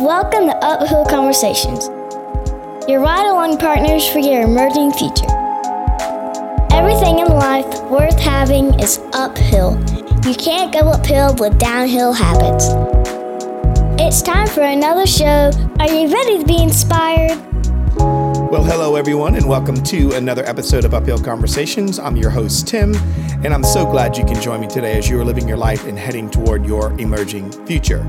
Welcome to Uphill Conversations, your ride along partners for your emerging future. Everything in life worth having is uphill. You can't go uphill with downhill habits. It's time for another show. Are you ready to be inspired? Well, hello, everyone, and welcome to another episode of Uphill Conversations. I'm your host, Tim, and I'm so glad you can join me today as you are living your life and heading toward your emerging future.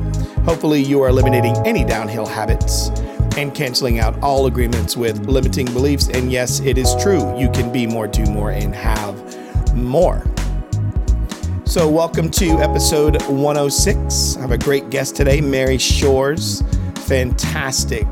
Hopefully, you are eliminating any downhill habits and canceling out all agreements with limiting beliefs. And yes, it is true, you can be more, do more, and have more. So, welcome to episode 106. I have a great guest today, Mary Shores, fantastic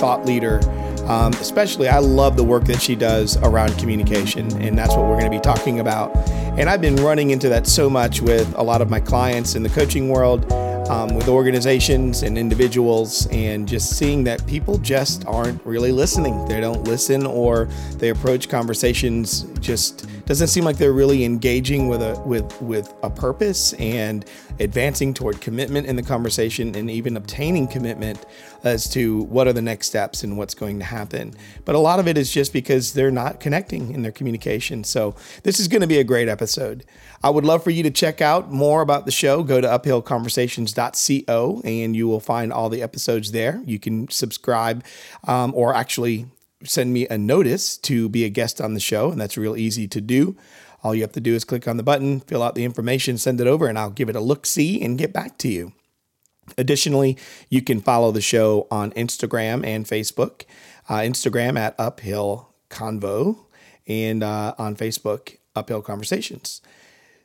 thought leader um, especially, I love the work that she does around communication, and that's what we're going to be talking about. And I've been running into that so much with a lot of my clients in the coaching world, um, with organizations and individuals, and just seeing that people just aren't really listening. They don't listen, or they approach conversations just doesn't seem like they're really engaging with a with with a purpose and advancing toward commitment in the conversation and even obtaining commitment as to what are the next steps and what's going to happen. But a lot of it is just because they're not connecting in their communication. So this is going to be a great episode. I would love for you to check out more about the show. Go to uphillconversations.co and you will find all the episodes there. You can subscribe um, or actually send me a notice to be a guest on the show, and that's real easy to do. All you have to do is click on the button, fill out the information, send it over, and I'll give it a look see and get back to you. Additionally, you can follow the show on Instagram and Facebook. Uh, Instagram at Uphill Convo, and uh, on Facebook, Uphill Conversations.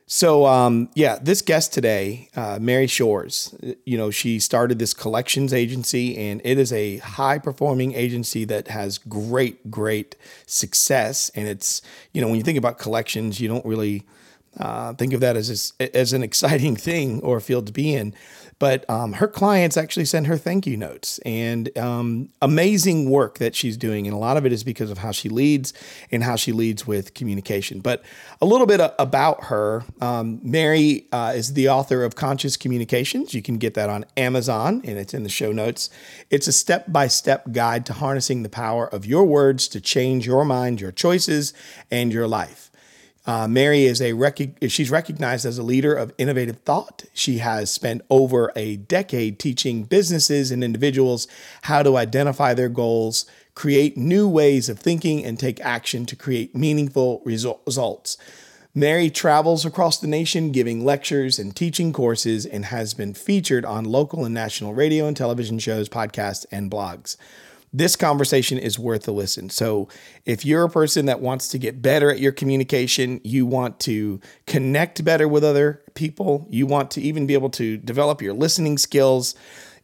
So, um, yeah, this guest today, uh, Mary Shores, you know, she started this collections agency, and it is a high performing agency that has great, great success. And it's, you know, when you think about collections, you don't really uh, think of that as as an exciting thing or a field to be in. But um, her clients actually send her thank you notes and um, amazing work that she's doing. And a lot of it is because of how she leads and how she leads with communication. But a little bit about her um, Mary uh, is the author of Conscious Communications. You can get that on Amazon and it's in the show notes. It's a step by step guide to harnessing the power of your words to change your mind, your choices, and your life. Uh, Mary is a rec- she's recognized as a leader of innovative thought. She has spent over a decade teaching businesses and individuals how to identify their goals, create new ways of thinking, and take action to create meaningful results. Mary travels across the nation giving lectures and teaching courses and has been featured on local and national radio and television shows, podcasts, and blogs this conversation is worth a listen. So, if you're a person that wants to get better at your communication, you want to connect better with other people, you want to even be able to develop your listening skills,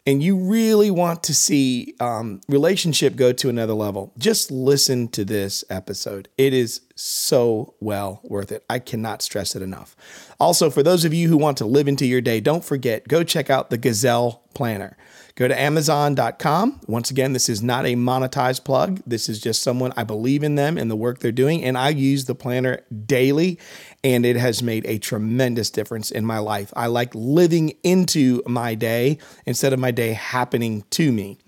and you really want to see um, relationship go to another level, just listen to this episode. It is so well worth it. I cannot stress it enough. Also, for those of you who want to live into your day, don't forget, go check out the Gazelle Planner. Go to Amazon.com. Once again, this is not a monetized plug. This is just someone I believe in them and the work they're doing. And I use the planner daily, and it has made a tremendous difference in my life. I like living into my day instead of my day happening to me.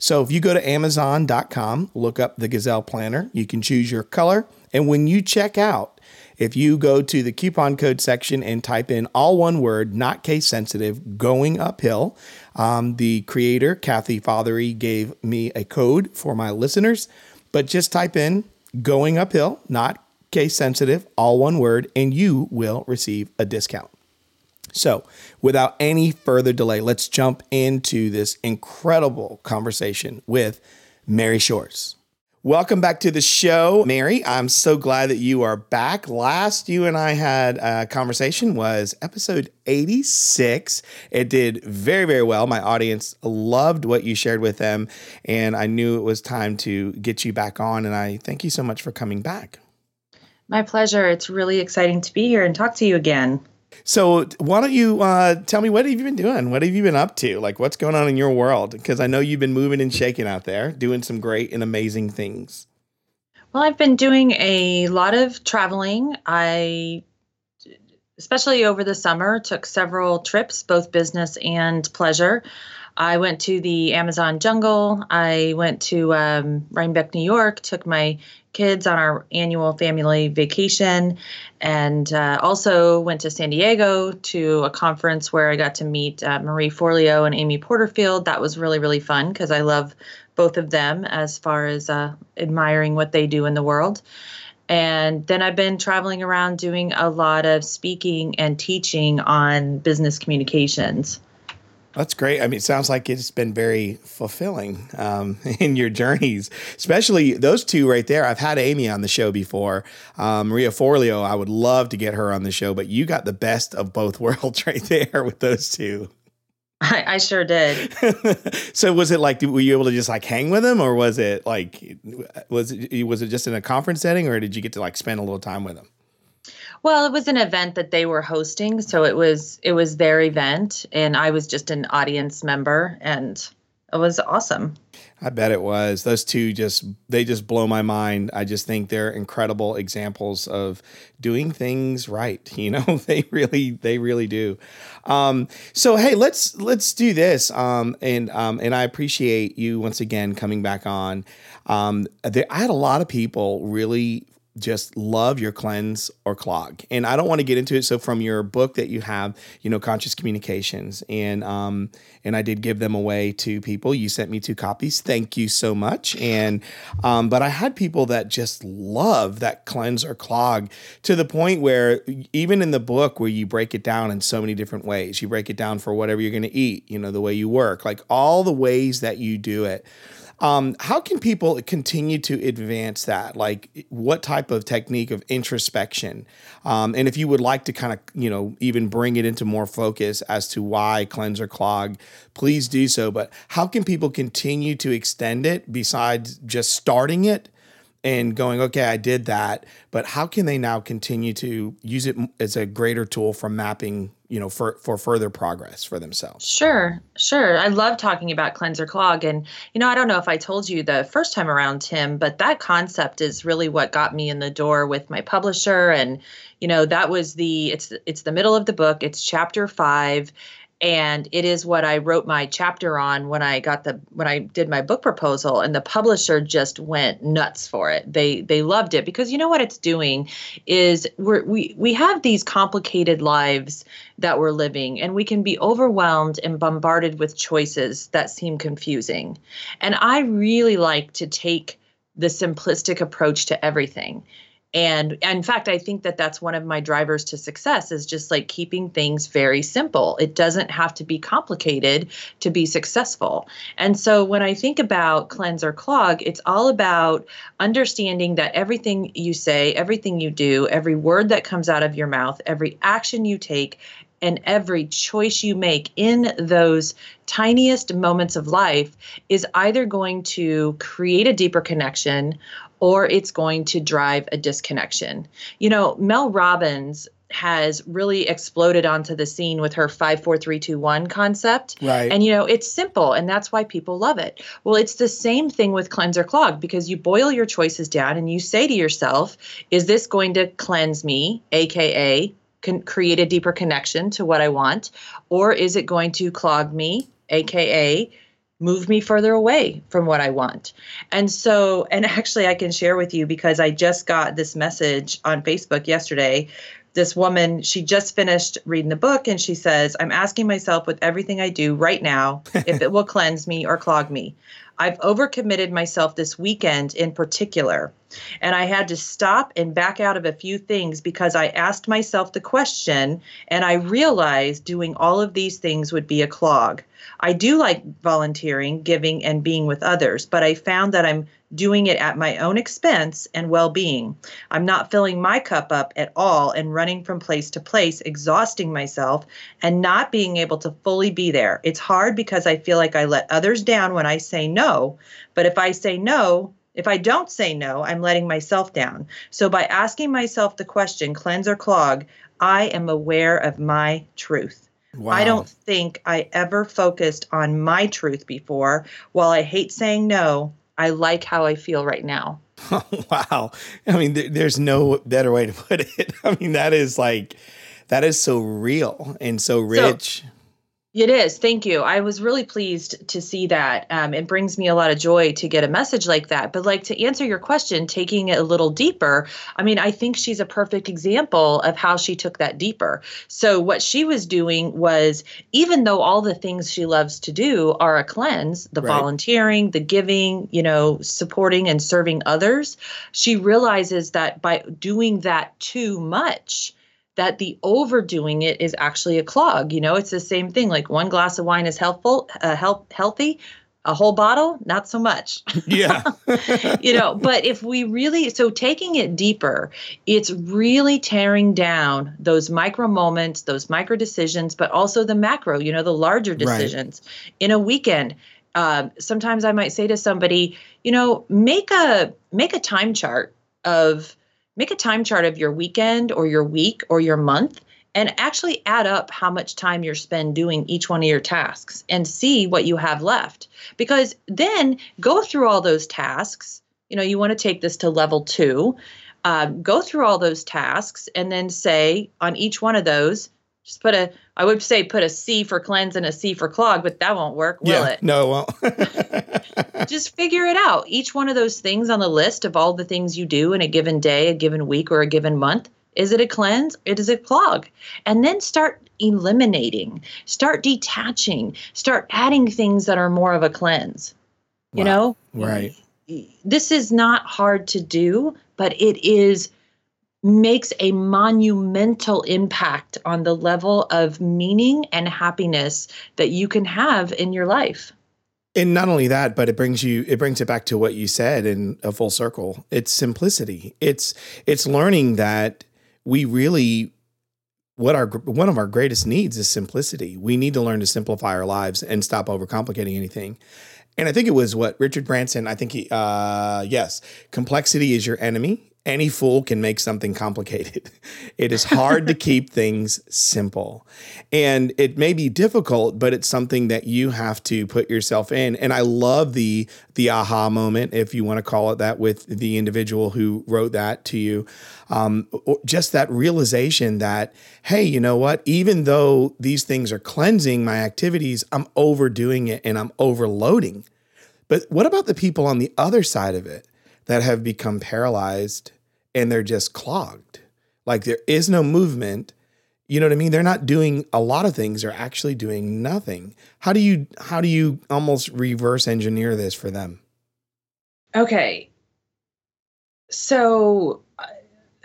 So if you go to Amazon.com, look up the Gazelle Planner, you can choose your color. And when you check out, if you go to the coupon code section and type in all one word, not case sensitive, going uphill, um, the creator, Kathy Fothery, gave me a code for my listeners, but just type in going uphill, not case sensitive, all one word, and you will receive a discount. So, without any further delay, let's jump into this incredible conversation with Mary Shores. Welcome back to the show, Mary. I'm so glad that you are back. Last you and I had a conversation was episode 86. It did very, very well. My audience loved what you shared with them, and I knew it was time to get you back on. And I thank you so much for coming back. My pleasure. It's really exciting to be here and talk to you again. So why don't you uh, tell me what have you been doing? What have you been up to? Like what's going on in your world? Because I know you've been moving and shaking out there, doing some great and amazing things. Well, I've been doing a lot of traveling. I especially over the summer took several trips, both business and pleasure. I went to the Amazon jungle. I went to um, Rhinebeck, New York, took my kids on our annual family vacation, and uh, also went to San Diego to a conference where I got to meet uh, Marie Forleo and Amy Porterfield. That was really, really fun because I love both of them as far as uh, admiring what they do in the world. And then I've been traveling around doing a lot of speaking and teaching on business communications. That's great. I mean, it sounds like it's been very fulfilling um, in your journeys, especially those two right there. I've had Amy on the show before. Um, Maria Forleo, I would love to get her on the show, but you got the best of both worlds right there with those two. I, I sure did. so was it like were you able to just like hang with them, or was it like was it was it just in a conference setting, or did you get to like spend a little time with them? Well, it was an event that they were hosting, so it was it was their event, and I was just an audience member, and it was awesome. I bet it was. Those two just they just blow my mind. I just think they're incredible examples of doing things right. You know, they really they really do. Um, so hey, let's let's do this. Um, and um, and I appreciate you once again coming back on. Um, there, I had a lot of people really just love your cleanse or clog. And I don't want to get into it. So from your book that you have, you know, conscious communications, and um, and I did give them away to people. You sent me two copies. Thank you so much. And um, but I had people that just love that cleanse or clog to the point where even in the book where you break it down in so many different ways, you break it down for whatever you're going to eat, you know, the way you work, like all the ways that you do it um, how can people continue to advance that? Like, what type of technique of introspection? Um, and if you would like to kind of, you know, even bring it into more focus as to why cleanse or clog, please do so. But how can people continue to extend it besides just starting it? And going, okay, I did that, but how can they now continue to use it as a greater tool for mapping you know for for further progress for themselves? Sure sure. I love talking about cleanse or clog and you know i don't know if i told you the first time around tim but that concept is really what got me in the door with my publisher and you know that was the it's it's the middle of the book it's chapter 5 and it is what I wrote my chapter on when I got the when I did my book proposal and the publisher just went nuts for it. They they loved it because you know what it's doing is we're, we we have these complicated lives that we're living and we can be overwhelmed and bombarded with choices that seem confusing. And I really like to take the simplistic approach to everything and in fact i think that that's one of my drivers to success is just like keeping things very simple. It doesn't have to be complicated to be successful. And so when i think about cleanse or clog it's all about understanding that everything you say everything you do every word that comes out of your mouth every action you take and every choice you make in those tiniest moments of life is either going to create a deeper connection or it's going to drive a disconnection. You know, Mel Robbins has really exploded onto the scene with her 54321 concept. Right. And you know, it's simple and that's why people love it. Well, it's the same thing with cleanse or clog because you boil your choices down and you say to yourself, is this going to cleanse me, aka can create a deeper connection to what I want, or is it going to clog me, aka move me further away from what I want. And so, and actually, I can share with you because I just got this message on Facebook yesterday. This woman, she just finished reading the book and she says, I'm asking myself with everything I do right now if it will cleanse me or clog me. I've overcommitted myself this weekend in particular, and I had to stop and back out of a few things because I asked myself the question and I realized doing all of these things would be a clog. I do like volunteering, giving, and being with others, but I found that I'm doing it at my own expense and well being. I'm not filling my cup up at all and running from place to place, exhausting myself and not being able to fully be there. It's hard because I feel like I let others down when I say no. But if I say no, if I don't say no, I'm letting myself down. So by asking myself the question, cleanse or clog, I am aware of my truth. Wow. I don't think I ever focused on my truth before. While I hate saying no, I like how I feel right now. Wow. I mean, th- there's no better way to put it. I mean, that is like, that is so real and so rich. So, It is. Thank you. I was really pleased to see that. Um, it brings me a lot of joy to get a message like that. But, like, to answer your question, taking it a little deeper, I mean, I think she's a perfect example of how she took that deeper. So, what she was doing was, even though all the things she loves to do are a cleanse the right. volunteering, the giving, you know, supporting and serving others, she realizes that by doing that too much, that the overdoing it is actually a clog. You know, it's the same thing. Like one glass of wine is helpful, uh, help healthy. A whole bottle, not so much. Yeah. you know, but if we really, so taking it deeper, it's really tearing down those micro moments, those micro decisions, but also the macro, you know, the larger decisions right. in a weekend. Uh, sometimes I might say to somebody, you know, make a make a time chart of make a time chart of your weekend or your week or your month and actually add up how much time you're spend doing each one of your tasks and see what you have left. Because then go through all those tasks. You know you want to take this to level two. Uh, go through all those tasks and then say on each one of those just put a i would say put a c for cleanse and a c for clog but that won't work will yeah, it? no it won't just figure it out each one of those things on the list of all the things you do in a given day a given week or a given month is it a cleanse? It is a clog. And then start eliminating, start detaching, start adding things that are more of a cleanse. Wow. You know? Right. This is not hard to do, but it is makes a monumental impact on the level of meaning and happiness that you can have in your life. And not only that, but it brings you it brings it back to what you said in a full circle. It's simplicity. It's it's learning that we really what our one of our greatest needs is simplicity. We need to learn to simplify our lives and stop overcomplicating anything. And I think it was what Richard Branson. I think he, uh, yes, complexity is your enemy, any fool can make something complicated. It is hard to keep things simple. And it may be difficult, but it's something that you have to put yourself in. And I love the the aha moment, if you want to call it that, with the individual who wrote that to you. Um, just that realization that, hey, you know what? Even though these things are cleansing my activities, I'm overdoing it and I'm overloading. But what about the people on the other side of it that have become paralyzed and they're just clogged. Like there is no movement. You know what I mean? They're not doing a lot of things. They're actually doing nothing. How do you how do you almost reverse engineer this for them? Okay. So uh,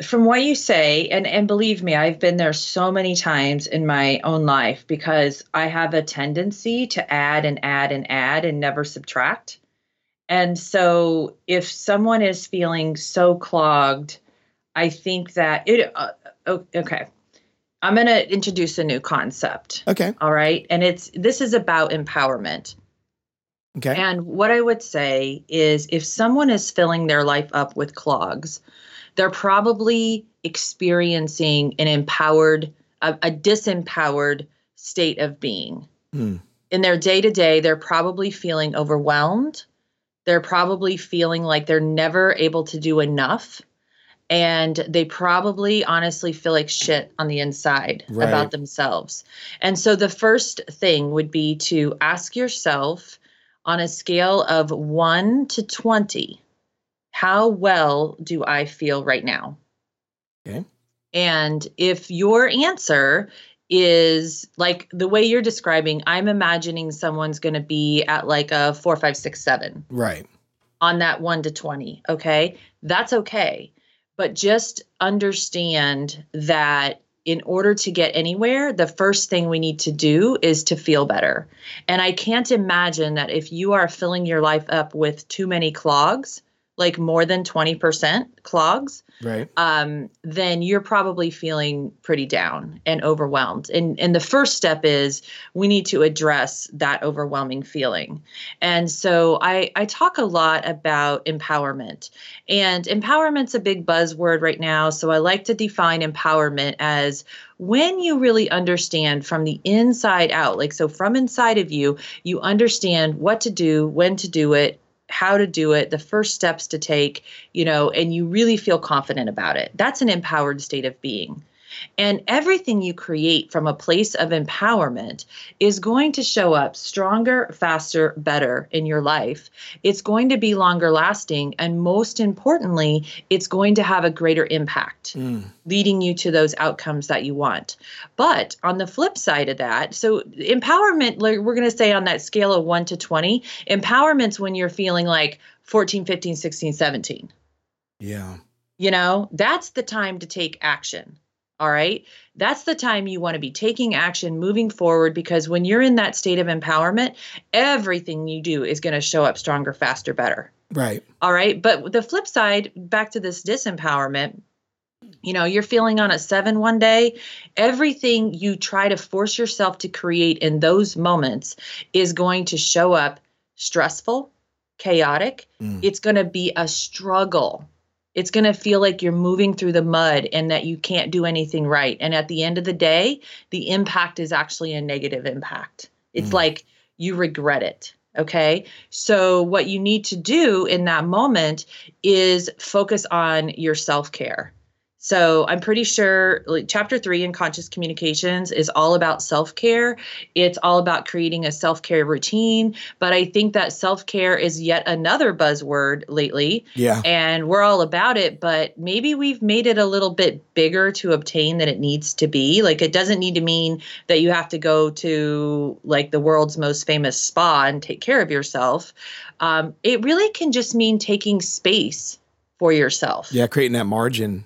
from what you say and and believe me I've been there so many times in my own life because I have a tendency to add and add and add and never subtract. And so if someone is feeling so clogged, I think that it, uh, okay. I'm going to introduce a new concept. Okay. All right. And it's, this is about empowerment. Okay. And what I would say is if someone is filling their life up with clogs, they're probably experiencing an empowered, a, a disempowered state of being. Hmm. In their day to day, they're probably feeling overwhelmed they're probably feeling like they're never able to do enough. And they probably honestly feel like shit on the inside right. about themselves. And so the first thing would be to ask yourself on a scale of one to 20, how well do I feel right now? Okay. And if your answer is like the way you're describing, I'm imagining someone's going to be at like a four, five, six, seven. Right. On that one to 20. Okay. That's okay. But just understand that in order to get anywhere, the first thing we need to do is to feel better. And I can't imagine that if you are filling your life up with too many clogs, like more than 20% clogs, right. um, then you're probably feeling pretty down and overwhelmed. And and the first step is we need to address that overwhelming feeling. And so I I talk a lot about empowerment. And empowerment's a big buzzword right now. So I like to define empowerment as when you really understand from the inside out, like so from inside of you, you understand what to do, when to do it, how to do it, the first steps to take, you know, and you really feel confident about it. That's an empowered state of being. And everything you create from a place of empowerment is going to show up stronger, faster, better in your life. It's going to be longer lasting. And most importantly, it's going to have a greater impact, mm. leading you to those outcomes that you want. But on the flip side of that, so empowerment, like we're going to say on that scale of one to 20, empowerment's when you're feeling like 14, 15, 16, 17. Yeah. You know, that's the time to take action. All right. That's the time you want to be taking action, moving forward, because when you're in that state of empowerment, everything you do is going to show up stronger, faster, better. Right. All right. But the flip side, back to this disempowerment, you know, you're feeling on a seven one day, everything you try to force yourself to create in those moments is going to show up stressful, chaotic. Mm. It's going to be a struggle it's going to feel like you're moving through the mud and that you can't do anything right. And at the end of the day, the impact is actually a negative impact. It's mm. like you regret it. Okay. So, what you need to do in that moment is focus on your self care. So I'm pretty sure like, chapter three in conscious communications is all about self care. It's all about creating a self care routine. But I think that self care is yet another buzzword lately. Yeah. And we're all about it, but maybe we've made it a little bit bigger to obtain than it needs to be. Like it doesn't need to mean that you have to go to like the world's most famous spa and take care of yourself. Um, it really can just mean taking space for yourself. Yeah, creating that margin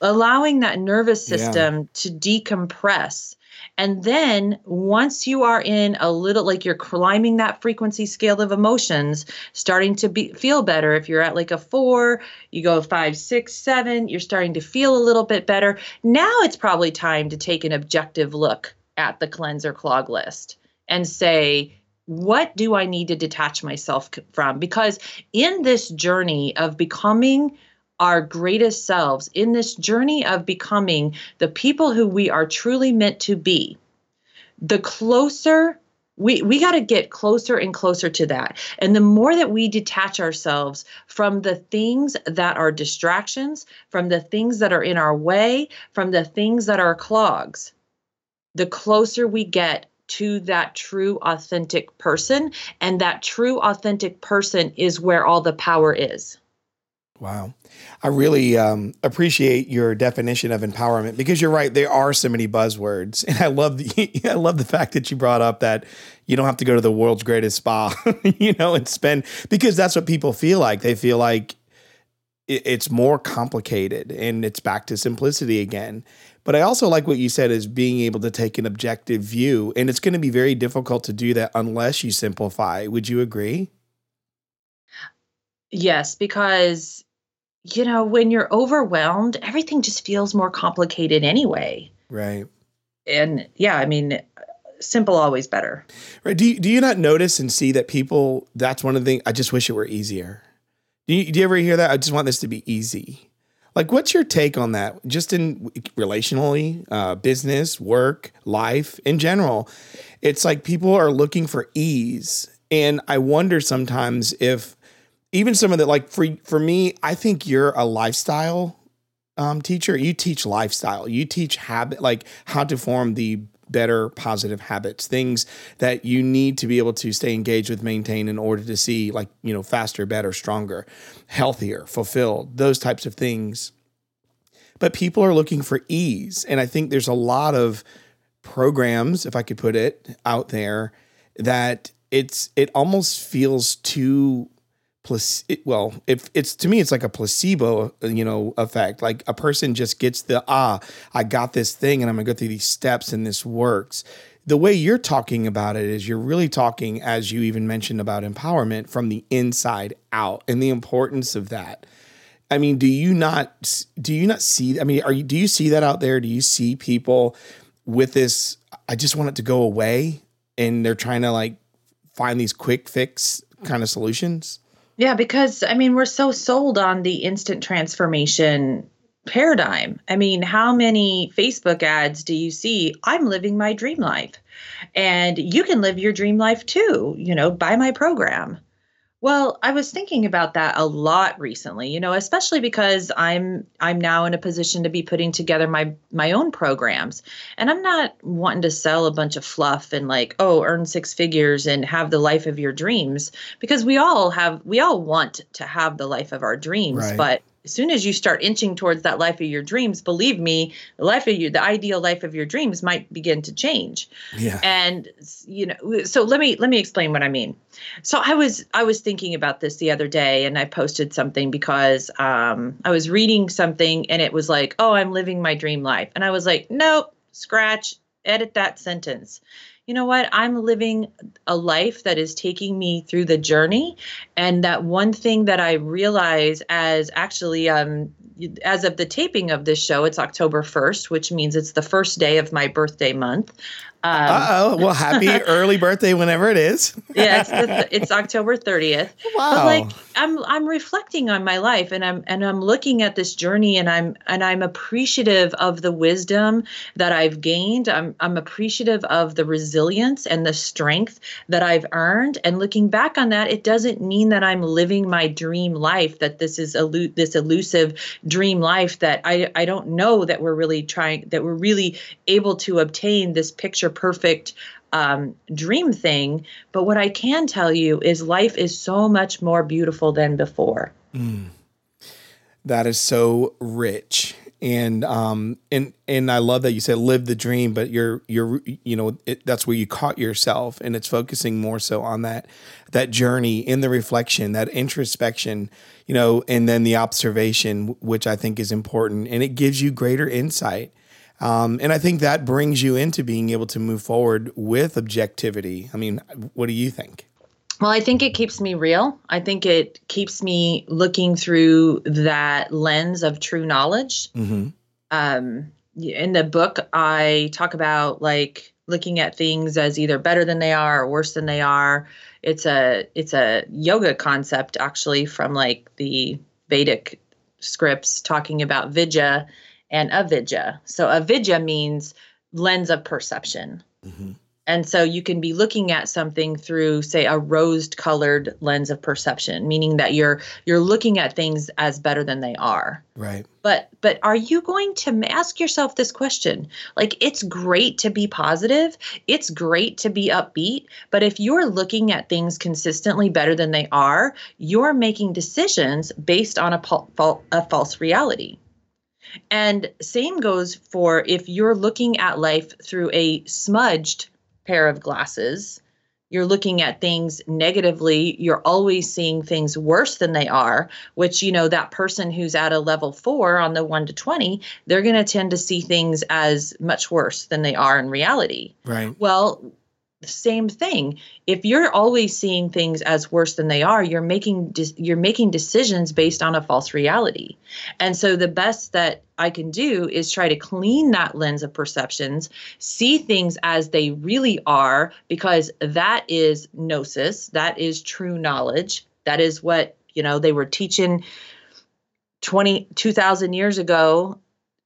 allowing that nervous system yeah. to decompress. And then once you are in a little like you're climbing that frequency scale of emotions, starting to be feel better. If you're at like a four, you go five, six, seven, you're starting to feel a little bit better. Now it's probably time to take an objective look at the cleanse or clog list and say, what do I need to detach myself from? Because in this journey of becoming our greatest selves in this journey of becoming the people who we are truly meant to be, the closer we, we got to get closer and closer to that. And the more that we detach ourselves from the things that are distractions, from the things that are in our way, from the things that are clogs, the closer we get to that true, authentic person. And that true, authentic person is where all the power is. Wow. I really um, appreciate your definition of empowerment because you're right. There are so many buzzwords, and I love the I love the fact that you brought up that you don't have to go to the world's greatest spa, you know, and spend because that's what people feel like. They feel like it's more complicated, and it's back to simplicity again. But I also like what you said is being able to take an objective view, and it's going to be very difficult to do that unless you simplify. Would you agree? Yes, because you know, when you're overwhelmed, everything just feels more complicated anyway. Right. And yeah, I mean, simple always better. Right. Do you, do you not notice and see that people, that's one of the things, I just wish it were easier. Do you, do you ever hear that? I just want this to be easy. Like, what's your take on that? Just in relationally, uh, business, work, life in general, it's like people are looking for ease. And I wonder sometimes if even some of the like for for me, I think you're a lifestyle um, teacher. You teach lifestyle. You teach habit, like how to form the better positive habits, things that you need to be able to stay engaged with, maintain in order to see like you know faster, better, stronger, healthier, fulfilled, those types of things. But people are looking for ease, and I think there's a lot of programs, if I could put it out there, that it's it almost feels too well if it's to me it's like a placebo you know effect. Like a person just gets the ah i got this thing and i'm gonna go through these steps and this works. The way you're talking about it is you're really talking as you even mentioned about empowerment from the inside out and the importance of that. I mean do you not do you not see i mean are you do you see that out there? Do you see people with this i just want it to go away and they're trying to like find these quick fix kind of solutions yeah, because I mean, we're so sold on the instant transformation paradigm. I mean, how many Facebook ads do you see? I'm living my dream life. And you can live your dream life too, you know, buy my program. Well, I was thinking about that a lot recently, you know, especially because I'm I'm now in a position to be putting together my my own programs. And I'm not wanting to sell a bunch of fluff and like, oh, earn six figures and have the life of your dreams because we all have we all want to have the life of our dreams, right. but as soon as you start inching towards that life of your dreams, believe me, the life of you, the ideal life of your dreams might begin to change. Yeah. And you know, so let me let me explain what I mean. So I was I was thinking about this the other day, and I posted something because um, I was reading something, and it was like, "Oh, I'm living my dream life," and I was like, "Nope, scratch, edit that sentence." You know what? I'm living a life that is taking me through the journey. And that one thing that I realize as actually, um, as of the taping of this show, it's October 1st, which means it's the first day of my birthday month. Um, oh, well, happy early birthday whenever it is. yeah, it's, it's October 30th. Wow. But like I'm I'm reflecting on my life and I'm and I'm looking at this journey and I'm and I'm appreciative of the wisdom that I've gained. I'm I'm appreciative of the resilience and the strength that I've earned. And looking back on that, it doesn't mean that I'm living my dream life, that this is a this elusive dream life that I I don't know that we're really trying that we're really able to obtain this picture perfect um, dream thing. But what I can tell you is life is so much more beautiful than before. Mm. That is so rich. And um and and I love that you said live the dream, but you're you're you know it, that's where you caught yourself, and it's focusing more so on that that journey in the reflection, that introspection, you know, and then the observation, which I think is important, and it gives you greater insight um, and I think that brings you into being able to move forward with objectivity. I mean, what do you think? Well, I think it keeps me real. I think it keeps me looking through that lens of true knowledge. Mm-hmm. Um, in the book, I talk about like looking at things as either better than they are or worse than they are. It's a it's a yoga concept actually from like the Vedic scripts talking about vidya and avidya. So avidya means lens of perception. Mm-hmm. And so you can be looking at something through say a rose colored lens of perception, meaning that you're you're looking at things as better than they are. Right. But but are you going to ask yourself this question? Like it's great to be positive, it's great to be upbeat, but if you're looking at things consistently better than they are, you're making decisions based on a, a false reality. And same goes for if you're looking at life through a smudged pair of glasses, you're looking at things negatively, you're always seeing things worse than they are, which, you know, that person who's at a level four on the one to 20, they're going to tend to see things as much worse than they are in reality. Right. Well, same thing. If you're always seeing things as worse than they are you're making de- you're making decisions based on a false reality. And so the best that i can do is try to clean that lens of perceptions see things as they really are because that is gnosis that is true knowledge that is what you know they were teaching 20 2000 years ago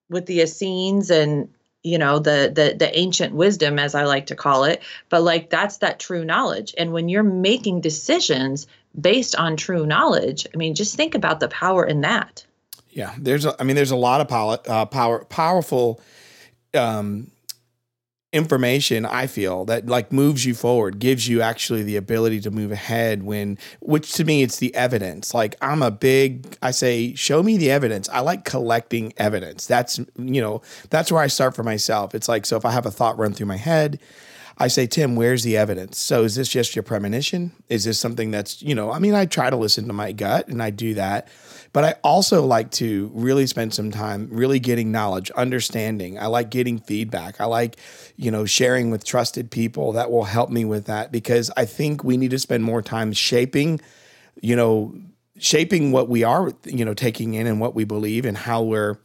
with the essenes and you know the the the ancient wisdom as i like to call it. But like that's that true knowledge. And when you're making decisions based on true knowledge i mean just think about the power in that. Yeah there's a, i mean there's a lot of power uh, power powerful um information i feel that like moves you forward gives you actually the ability to move ahead when which to me it's the evidence like i'm a big i say show me the evidence i like collecting evidence that's you know that's where i start for myself it's like so if i have a thought run through my head I say, Tim, where's the evidence? So is this just your premonition? Is this something that's, you know, I mean, I try to listen to my gut and I do that. But I also like to really spend some time really getting knowledge, understanding. I like getting feedback. I like, you know, sharing with trusted people that will help me with that because I think we need to spend more time shaping, you know, shaping what we are, you know, taking in and what we believe and how we're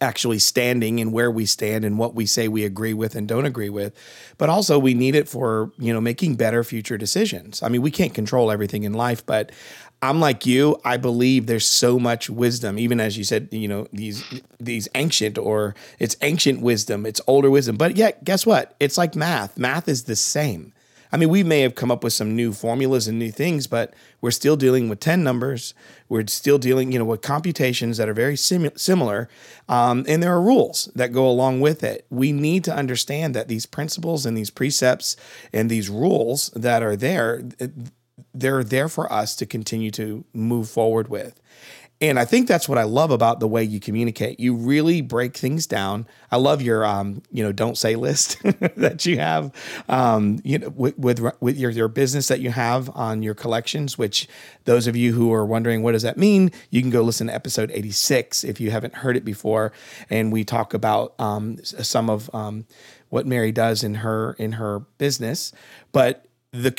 actually standing and where we stand and what we say we agree with and don't agree with. But also we need it for you know making better future decisions. I mean we can't control everything in life but i'm like you. I believe there's so much wisdom even as you said you know these these ancient or it's ancient wisdom it's older wisdom. But yet guess what? It's like math. Math is the same I mean, we may have come up with some new formulas and new things, but we're still dealing with 10 numbers. We're still dealing, you know, with computations that are very sim- similar. Um, and there are rules that go along with it. We need to understand that these principles and these precepts and these rules that are there, they're there for us to continue to move forward with. And I think that's what I love about the way you communicate. You really break things down. I love your, um, you know, don't say list that you have, um, you know, with, with, with your your business that you have on your collections. Which those of you who are wondering what does that mean, you can go listen to episode eighty six if you haven't heard it before, and we talk about um, some of um, what Mary does in her in her business. But the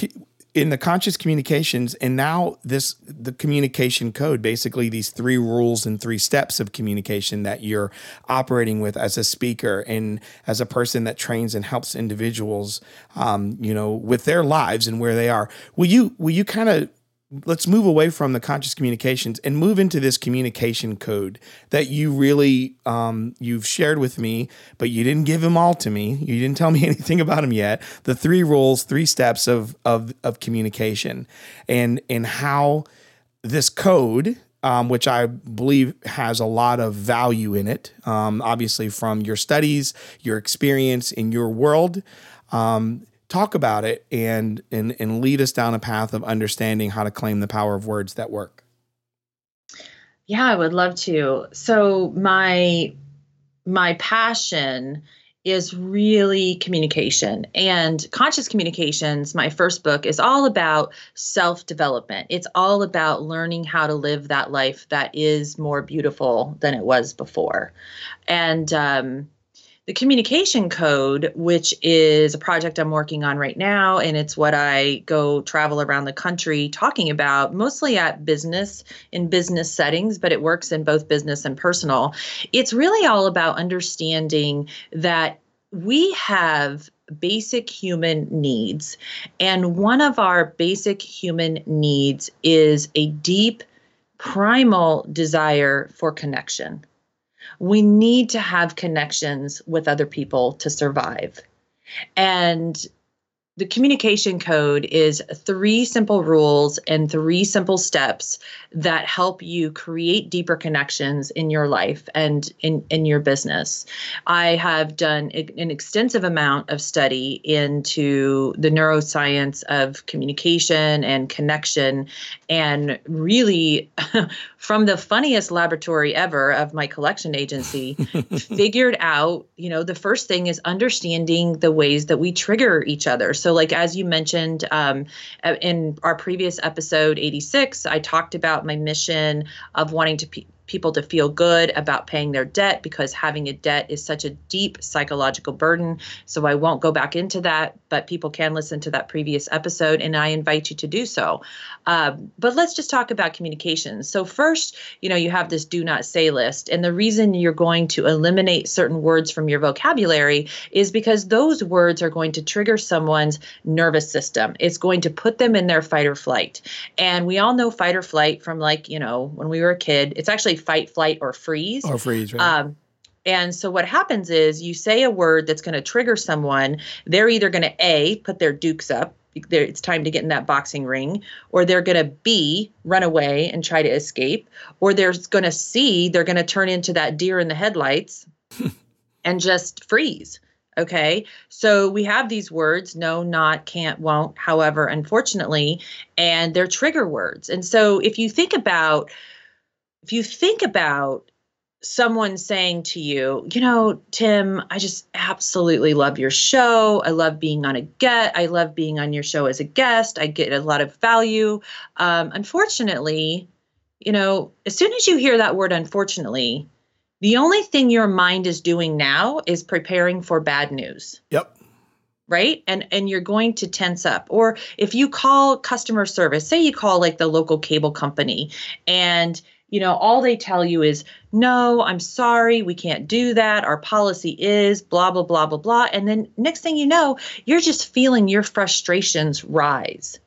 in the conscious communications and now this the communication code basically these three rules and three steps of communication that you're operating with as a speaker and as a person that trains and helps individuals um, you know with their lives and where they are. Will you will you kind of let's move away from the conscious communications and move into this communication code that you really um, you've shared with me but you didn't give them all to me you didn't tell me anything about them yet the three rules three steps of of, of communication and and how this code um, which I believe has a lot of value in it, um, obviously from your studies, your experience in your world. Um, talk about it and and and lead us down a path of understanding how to claim the power of words that work. Yeah, I would love to. So my my passion is really communication and conscious communications my first book is all about self-development it's all about learning how to live that life that is more beautiful than it was before and um, the communication code, which is a project I'm working on right now, and it's what I go travel around the country talking about, mostly at business, in business settings, but it works in both business and personal. It's really all about understanding that we have basic human needs. And one of our basic human needs is a deep, primal desire for connection we need to have connections with other people to survive. And the communication code is three simple rules and three simple steps that help you create deeper connections in your life and in, in your business. I have done an extensive amount of study into the neuroscience of communication and connection, and really, from the funniest laboratory ever of my collection agency, figured out, you know, the first thing is understanding the ways that we trigger each other. So, like as you mentioned um, in our previous episode 86, I talked about my mission of wanting to pe- people to feel good about paying their debt because having a debt is such a deep psychological burden. So I won't go back into that, but people can listen to that previous episode, and I invite you to do so. Um, but let's just talk about communication. So, first, you know, you have this do not say list, and the reason you're going to eliminate certain words from your vocabulary is because those words are going to trigger someone's nervous system. It's going to put them in their fight or flight. And we all know fight or flight from like, you know, when we were a kid. It's actually fight, flight, or freeze. Or freeze, right. Um, and so what happens is you say a word that's going to trigger someone. They're either going to A, put their dukes up, it's time to get in that boxing ring, or they're going to B, run away and try to escape, or they're going to C, they're going to turn into that deer in the headlights and just freeze. Okay. So we have these words no, not, can't, won't, however, unfortunately, and they're trigger words. And so if you think about, if you think about someone saying to you, you know, Tim, I just absolutely love your show. I love being on a get. I love being on your show as a guest. I get a lot of value. Um, unfortunately, you know, as soon as you hear that word, unfortunately, the only thing your mind is doing now is preparing for bad news. Yep right and and you're going to tense up or if you call customer service say you call like the local cable company and you know, all they tell you is, no, I'm sorry, we can't do that. Our policy is blah, blah, blah, blah, blah. And then next thing you know, you're just feeling your frustrations rise.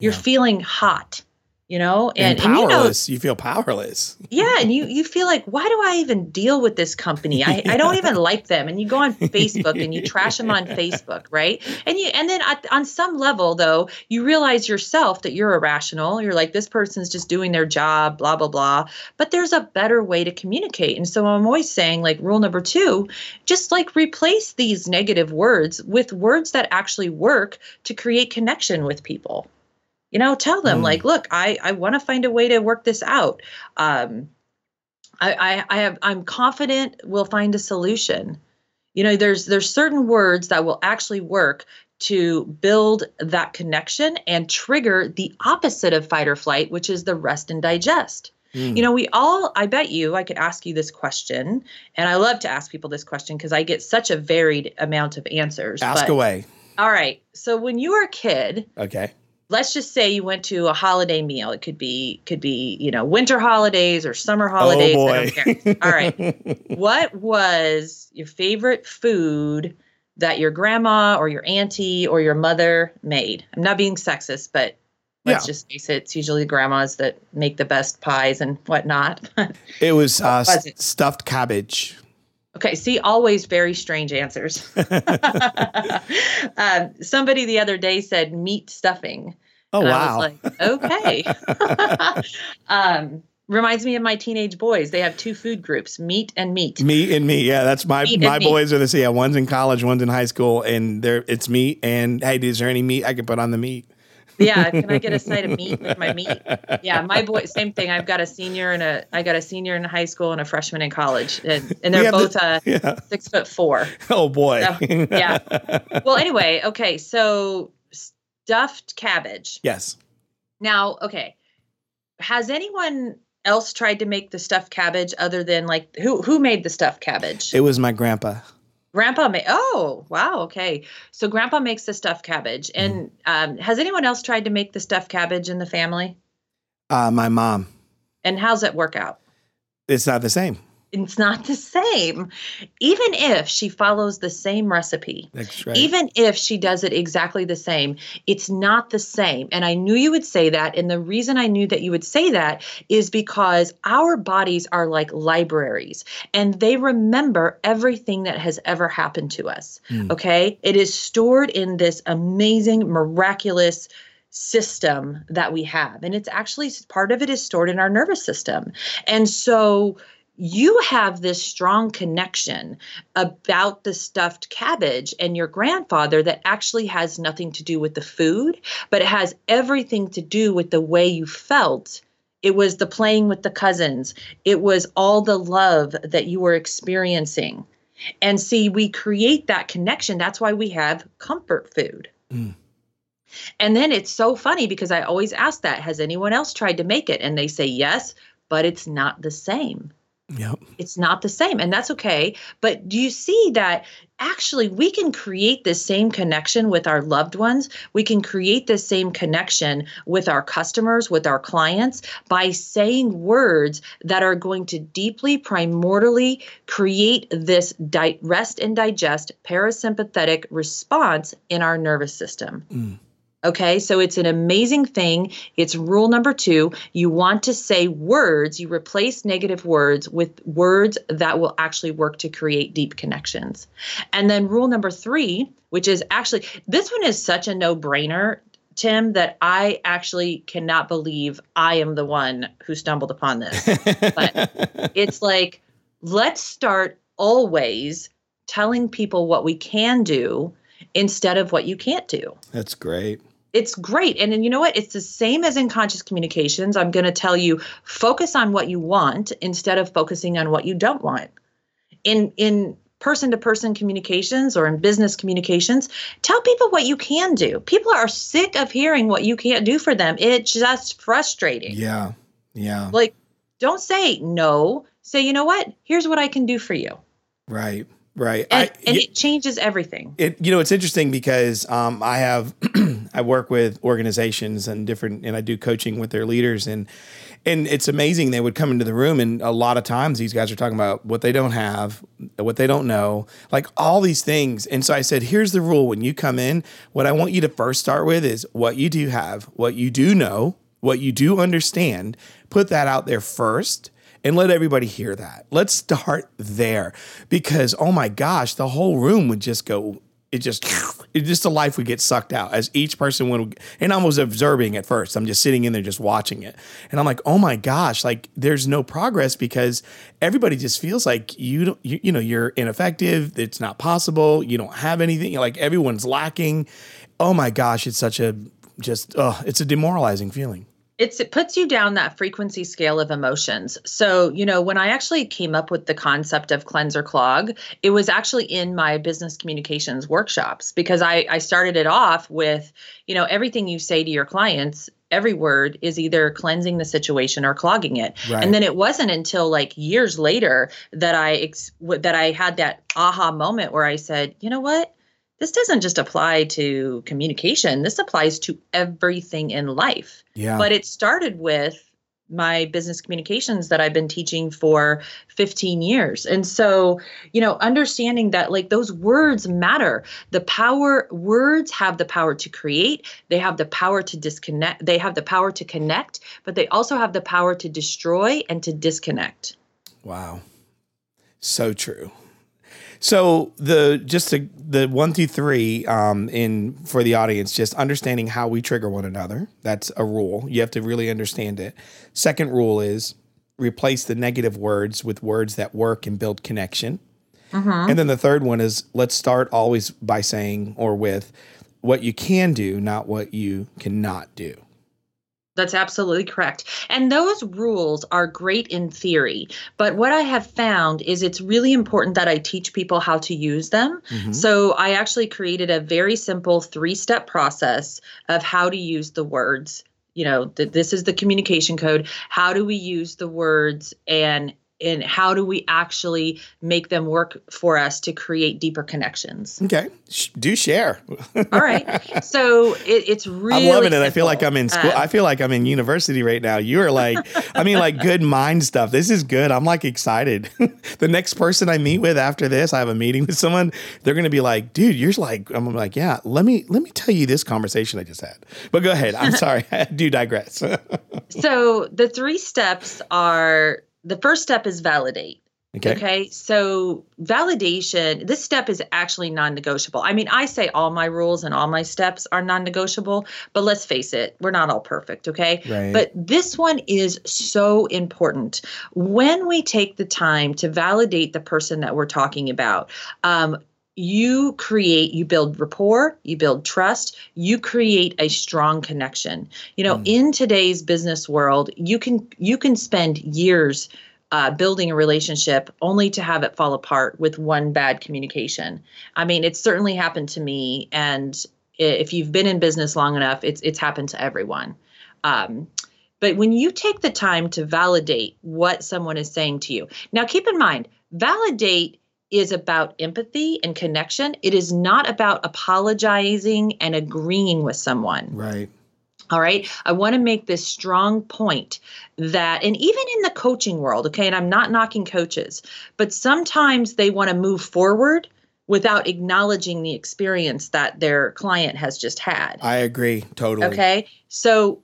You're yeah. feeling hot. You know? And, and powerless you, know, you, feel powerless. Yeah and you you feel like why do i even deal with this company? I, I don't even like them. And you go on facebook and you trash them on facebook right? And you and then at, on some level though you realize yourself that you're irrational. You're like this person's just doing their job blah blah blah. But there's a better way to communicate. And so i'm always saying like rule number two just like replace these negative words with words that actually work to create connection with people you know tell them mm. like look i i want to find a way to work this out. Um I, I i have i'm confident we'll find a solution. You know there's there's certain words that will actually work to build that connection and trigger the opposite of fight or flight which is the rest and digest. Mm. you know we all i bet you i could ask you this question and i love to ask people this question because i get such a varied amount of answers ask but, away. All right so when you were a kid okay let's just say you went to a holiday meal. It could be could be you know winter holidays or summer holidays. Oh boy! I don't care. All right, what was your favorite food that your grandma or your auntie or your mother made? I'm not being sexist, but let's yeah. just face it, it's usually grandmas that make the best pies and whatnot. it was, uh, was it? stuffed cabbage. Okay, see, always very strange answers. um, somebody the other day said meat stuffing. Oh and wow! like, okay. um, reminds me of my teenage boys. They have two food groups: meat and meat. Meat and meat. Yeah, that's my meat my boys meat. are the same. Yeah, one's in college, one's in high school, and there it's meat. And hey, is there any meat I can put on the meat? Yeah, can I get a side of meat with my meat? Yeah, my boy, same thing. I've got a senior and a, I got a senior in high school and a freshman in college, and, and they're both the, uh, yeah. six foot four. Oh boy. So, yeah. Well, anyway, okay, so stuffed cabbage. Yes. Now, okay, has anyone else tried to make the stuffed cabbage other than like who who made the stuffed cabbage? It was my grandpa. Grandpa made. Oh, wow. Okay. So grandpa makes the stuffed cabbage. And mm. um, has anyone else tried to make the stuffed cabbage in the family? Uh, my mom. And how's it work out? It's not the same it's not the same. Even if she follows the same recipe, right. even if she does it exactly the same, it's not the same. And I knew you would say that. And the reason I knew that you would say that is because our bodies are like libraries and they remember everything that has ever happened to us. Mm. Okay. It is stored in this amazing, miraculous, system that we have and it's actually part of it is stored in our nervous system and so you have this strong connection about the stuffed cabbage and your grandfather that actually has nothing to do with the food, but it has everything to do with the way you felt. It was the playing with the cousins, it was all the love that you were experiencing. And see, we create that connection. That's why we have comfort food. Mm. And then it's so funny because I always ask that Has anyone else tried to make it? And they say yes, but it's not the same. Yep. It's not the same, and that's okay. But do you see that actually we can create this same connection with our loved ones? We can create this same connection with our customers, with our clients by saying words that are going to deeply, primordially create this di- rest and digest parasympathetic response in our nervous system. Mm. Okay, so it's an amazing thing. It's rule number two. You want to say words, you replace negative words with words that will actually work to create deep connections. And then rule number three, which is actually, this one is such a no brainer, Tim, that I actually cannot believe I am the one who stumbled upon this. but it's like, let's start always telling people what we can do instead of what you can't do. That's great it's great. And then you know what? It's the same as in conscious communications. I'm going to tell you focus on what you want instead of focusing on what you don't want. In in person to person communications or in business communications, tell people what you can do. People are sick of hearing what you can't do for them. It's just frustrating. Yeah. Yeah. Like don't say no. Say, "You know what? Here's what I can do for you." Right. Right. And, I, and it, it changes everything. It you know it's interesting because um, I have I work with organizations and different and I do coaching with their leaders and and it's amazing they would come into the room and a lot of times these guys are talking about what they don't have, what they don't know, like all these things. And so I said, here's the rule when you come in, what I want you to first start with is what you do have, what you do know, what you do understand, put that out there first and let everybody hear that. Let's start there because oh my gosh, the whole room would just go it just it just the life would get sucked out as each person would and I was observing at first. I'm just sitting in there just watching it. And I'm like, "Oh my gosh, like there's no progress because everybody just feels like you don't you, you know, you're ineffective, it's not possible, you don't have anything, like everyone's lacking. Oh my gosh, it's such a just oh, it's a demoralizing feeling it's it puts you down that frequency scale of emotions. So, you know, when I actually came up with the concept of cleanse or clog, it was actually in my business communications workshops because I I started it off with, you know, everything you say to your clients every word is either cleansing the situation or clogging it right. and then it wasn't until like years later that i ex- that i had that aha moment where i said you know what this doesn't just apply to communication this applies to everything in life yeah. but it started with my business communications that I've been teaching for 15 years. And so, you know, understanding that like those words matter. The power words have the power to create, they have the power to disconnect, they have the power to connect, but they also have the power to destroy and to disconnect. Wow. So true. So the just the, the one through three um, in for the audience, just understanding how we trigger one another. That's a rule. You have to really understand it. Second rule is replace the negative words with words that work and build connection. Mm-hmm. And then the third one is let's start always by saying or with what you can do, not what you cannot do. That's absolutely correct. And those rules are great in theory. But what I have found is it's really important that I teach people how to use them. Mm-hmm. So I actually created a very simple three step process of how to use the words. You know, th- this is the communication code. How do we use the words and and how do we actually make them work for us to create deeper connections? Okay. Do share. All right. So it, it's really i'm loving it. I feel like i'm in school. Um, i feel like i'm in university right now. You're like i mean like good mind stuff. This is good. I'm like excited. The next person i meet with after this i have a meeting with someone they're gonna be like dude you're like i'm like yeah let me let me tell you this conversation i just had. But go ahead. I'm sorry. I do digress. So the three steps are the first step is validate. Okay. okay. So validation, this step is actually non negotiable. I mean, I say all my rules and all my steps are non negotiable, but let's face it, we're not all perfect. Okay. Right. But this one is so important. When we take the time to validate the person that we're talking about, um, you create you build rapport you build trust you create a strong connection. You know mm. in today's business world you can you can spend years uh, building a relationship only to have it fall apart with one bad communication. I mean it's certainly happened to me and if you've been in business long enough it's it's happened to everyone. Um, but when you take the time to validate what someone is saying to you now keep in mind validate is about empathy and connection. It is not about apologizing and agreeing with someone. Right. All right. I want to make this strong point that, and even in the coaching world, okay, and I'm not knocking coaches, but sometimes they want to move forward without acknowledging the experience that their client has just had. I agree totally. Okay. So,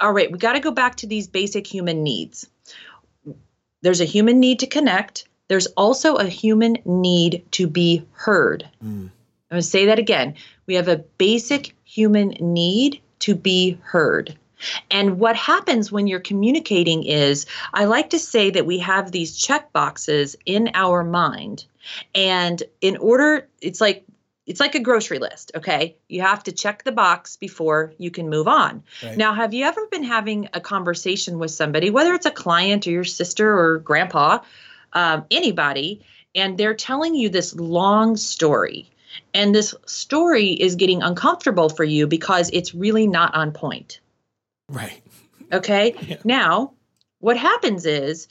all right, we got to go back to these basic human needs. There's a human need to connect, there's also a human need to be heard. Mm. I'm going to say that again. We have a basic human need to be heard. And what happens when you're communicating is, I like to say that we have these check boxes in our mind. And in order, it's like it's like a grocery list, okay? You have to check the box before you can move on. Right. Now, have you ever been having a conversation with somebody, whether it's a client or your sister or grandpa, um, anybody, and they're telling you this long story. And this story is getting uncomfortable for you because it's really not on point. Right. Okay. Yeah. Now, what happens is,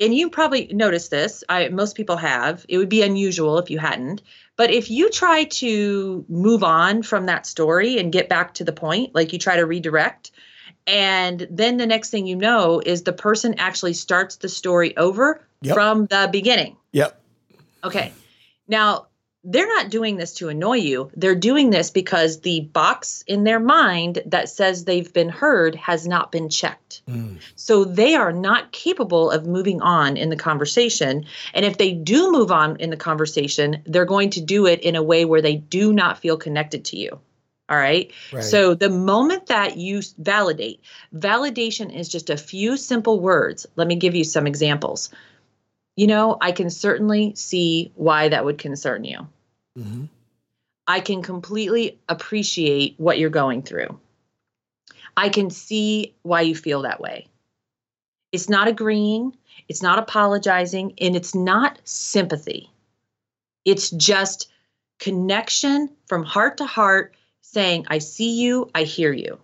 and you probably noticed this, I most people have, it would be unusual if you hadn't, but if you try to move on from that story and get back to the point, like you try to redirect, and then the next thing you know is the person actually starts the story over yep. from the beginning. Yep. Okay. Now, they're not doing this to annoy you. They're doing this because the box in their mind that says they've been heard has not been checked. Mm. So they are not capable of moving on in the conversation. And if they do move on in the conversation, they're going to do it in a way where they do not feel connected to you. All right? right. So the moment that you validate, validation is just a few simple words. Let me give you some examples you know, I can certainly see why that would concern you. Mm-hmm. I can completely appreciate what you're going through. I can see why you feel that way. It's not agreeing, it's not apologizing, and it's not sympathy. It's just connection from heart to heart saying, I see you, I hear you.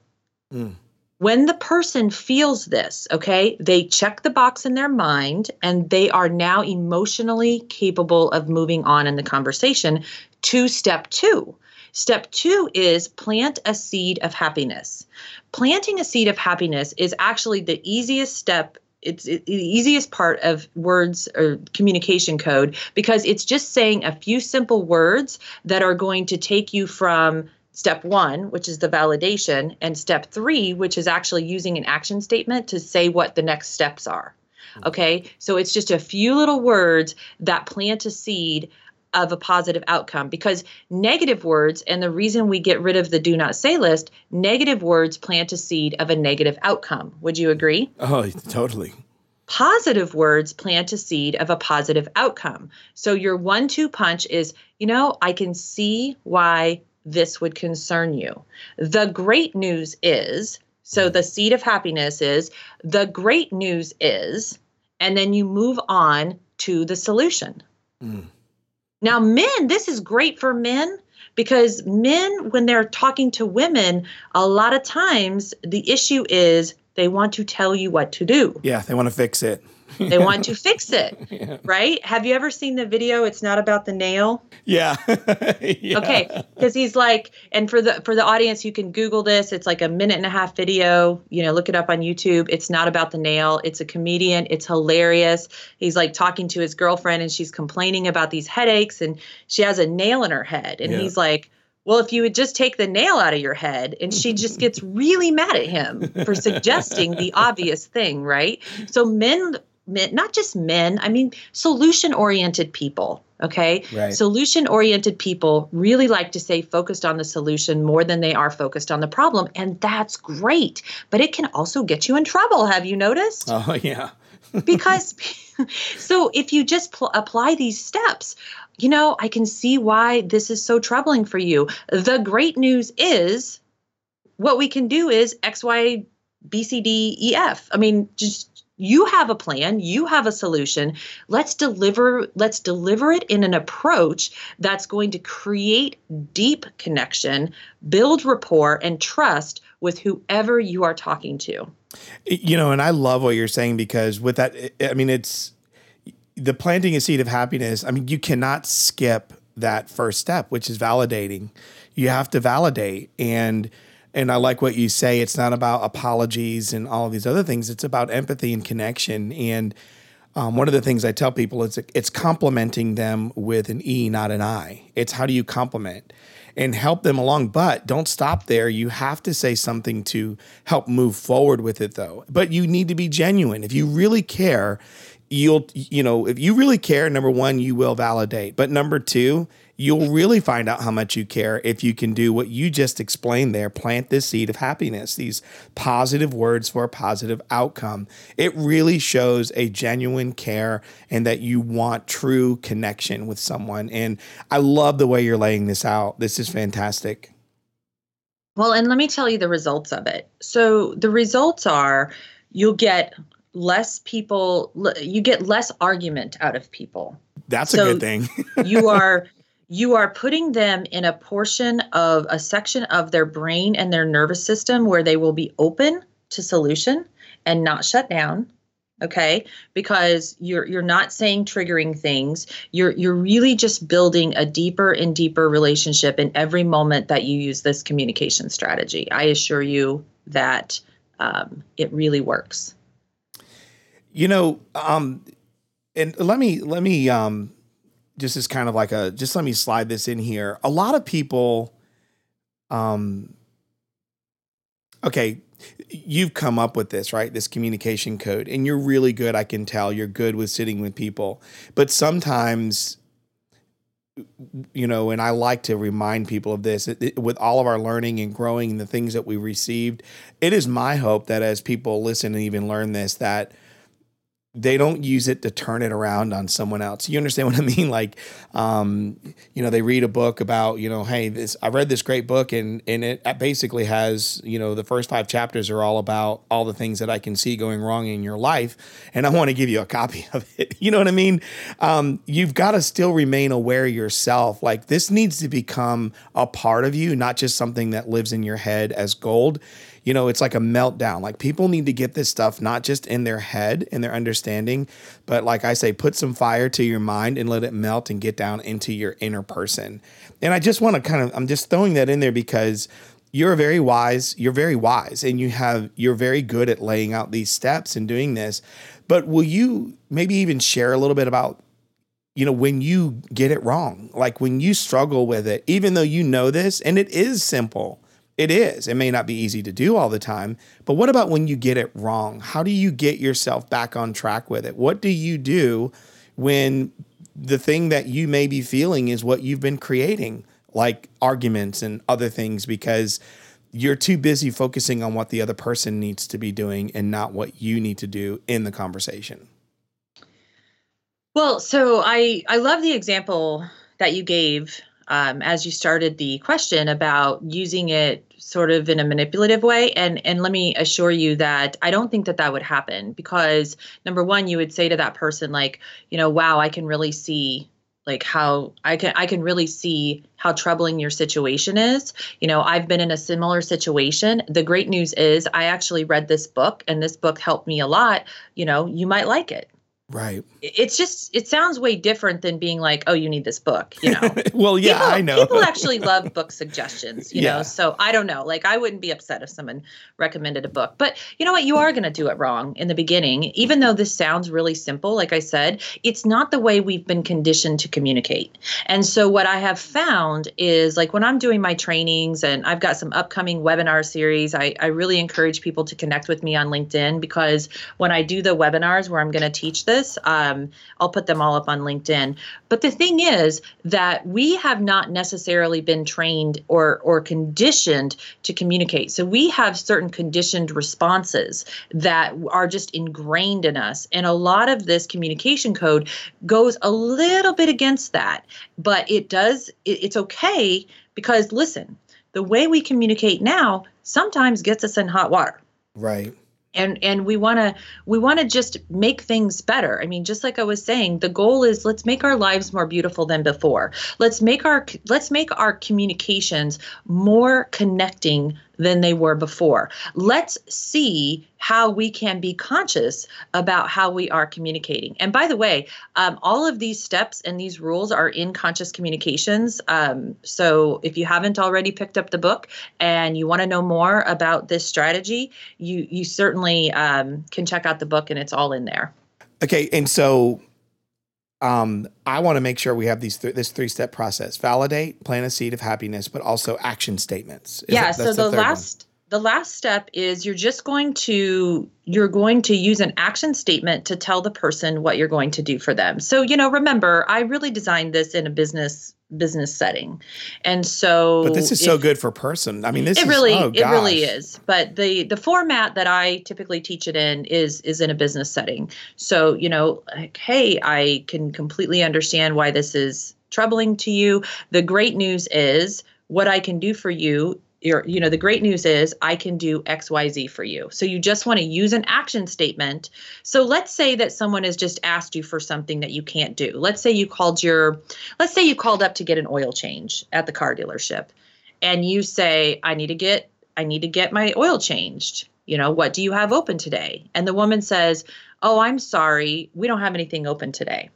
Mm when the person feels this, okay, they check the box in their mind and they are now emotionally capable of moving on in the conversation to step two. Step two is plant a seed of happiness. Planting a seed of happiness is actually the easiest step it's the easiest part of words or communication code because it's just saying a few simple words that are going to take you from step one, which is the validation, and step three, which is actually using an action statement to say what the next steps are. Hmm. Okay, so it's just a few little words that plant a seed of a positive outcome because negative words, and the reason we get rid of the do not say list, negative words plant a seed of a negative outcome. Would you agree? Oh, totally. Positive words plant a seed of a positive outcome. So your one two punch is, you know, I can see why this would concern you. The great news is so the seed of happiness is the great news is, and then you move on to the solution. Mm. Now, men, this is great for men because men, when they're talking to women, a lot of times the issue is they want to tell you what to do. Yeah, they want to fix it. They want to fix it, yeah. right? Have you ever seen the video? It's not about the nail. Yeah. yeah. Okay, because he's like, and for the for the audience, you can Google this. It's like a minute and a half video. You know, look it up on YouTube. It's not about the nail. It's a comedian. It's hilarious. He's like talking to his girlfriend, and she's complaining about these headaches, and she has a nail in her head, and yeah. he's like well, if you would just take the nail out of your head, and she just gets really mad at him for suggesting the obvious thing, right? So men men, not just men, I mean, solution oriented people. Okay. Right. Solution oriented people really like to stay focused on the solution more than they are focused on the problem. And that's great. But it can also get you in trouble. Have you noticed? Oh, yeah. because, so if you just pl- apply these steps, you know, I can see why this is so troubling for you. The great news is what we can do is X, Y, B, C, D, E, F. I mean, just you have a plan you have a solution let's deliver let's deliver it in an approach that's going to create deep connection build rapport and trust with whoever you are talking to you know and i love what you're saying because with that i mean it's the planting a seed of happiness i mean you cannot skip that first step which is validating you have to validate and and I like what you say. It's not about apologies and all these other things. It's about empathy and connection. And um, one of the things I tell people is it's complimenting them with an E, not an I. It's how do you compliment and help them along. But don't stop there. You have to say something to help move forward with it, though. But you need to be genuine. If you really care, you'll, you know, if you really care, number one, you will validate. But number two, You'll really find out how much you care if you can do what you just explained there plant this seed of happiness, these positive words for a positive outcome. It really shows a genuine care and that you want true connection with someone. And I love the way you're laying this out. This is fantastic. Well, and let me tell you the results of it. So the results are you'll get less people you get less argument out of people. That's so a good thing. you are you are putting them in a portion of a section of their brain and their nervous system where they will be open to solution and not shut down okay? Because you're you're not saying triggering things. You're you're really just building a deeper and deeper relationship in every moment that you use this communication strategy. I assure you that um, it really works you know um and let me let me um just as kind of like a just let me slide this in here. A lot of people um okay, you've come up with this, right? This communication code and you're really good, I can tell. You're good with sitting with people. But sometimes you know, and I like to remind people of this it, it, with all of our learning and growing and the things that we received. It is my hope that as people listen and even learn this, that they don't use it to turn it around on someone else. You understand what I mean? Like, um, you know, they read a book about, you know, hey, this I read this great book and and it basically has, you know, the first five chapters are all about all the things that I can see going wrong in your life, and I want to give you a copy of it. You know what I mean? Um, you've got to still remain aware yourself. Like this needs to become a part of you, not just something that lives in your head as gold you know, it's like a meltdown. Like people need to get this stuff not just in their head and their understanding, but like I say, put some fire to your mind and let it melt and get down into your inner person. And I just want to kind of, I'm just throwing that in there because you're very wise, you're very wise, and you have, you're very good at laying out these steps and doing this. But will you maybe even share a little bit about you know, when you get it wrong, like when you struggle with it, even though you know this and it is simple, it is. It may not be easy to do all the time, but what about when you get it wrong? How do you get yourself back on track with it? What do you do when the thing that you may be feeling is what you've been creating, like arguments and other things, because you're too busy focusing on what the other person needs to be doing and not what you need to do in the conversation? Well, so I I love the example that you gave um, as you started the question about using it sort of in a manipulative way and and let me assure you that I don't think that that would happen because number one you would say to that person like you know wow I can really see like how I can I can really see how troubling your situation is. You know, I've been in a similar situation. The great news is I actually read this book and this book helped me a lot. You know, you might like it. Right. It's just it sounds way different than being like, oh, you need this book, you know. well, yeah, people, I know. people actually love book suggestions, you yeah. know. So I don't know. Like I wouldn't be upset if someone recommended a book. But you know what? You are gonna do it wrong in the beginning. Even though this sounds really simple, like I said, it's not the way we've been conditioned to communicate. And so what I have found is like when I'm doing my trainings and I've got some upcoming webinar series, I, I really encourage people to connect with me on LinkedIn because when I do the webinars where I'm gonna teach this this. Um, I'll put them all up on LinkedIn. But the thing is that we have not necessarily been trained or or conditioned to communicate. So we have certain conditioned responses that are just ingrained in us, and a lot of this communication code goes a little bit against that. But it does. It, it's okay because listen, the way we communicate now sometimes gets us in hot water. Right and and we want to we want to just make things better. I mean just like i was saying the goal is let's make our lives more beautiful than before. Let's make our let's make our communications more connecting than they were before. Let's see how we can be conscious about how we are communicating. And by the way, um, all of these steps and these rules are in Conscious Communications. Um, so if you haven't already picked up the book and you want to know more about this strategy, you you certainly um, can check out the book, and it's all in there. Okay, and so um, I want to make sure we have these th- this three step process: validate, plant a seed of happiness, but also action statements. Is yeah. That, so the, the last one. the last step is you're just going to you're going to use an action statement to tell the person what you're going to do for them. So you know, remember, I really designed this in a business business setting. And so but this is so good for person. I mean this it is, really oh, it really is. But the the format that i typically teach it in is is in a business setting. So you know like hey i can completely understand why this is troubling to you. The great news is what i can do for you you're, you know, the great news is I can do XYZ for you. So you just want to use an action statement. So let's say that someone has just asked you for something that you can't do. Let's say you called your, let's say you called up to get an oil change at the car dealership and you say, I need to get, I need to get my oil changed. You know, what do you have open today? And the woman says, Oh, I'm sorry. We don't have anything open today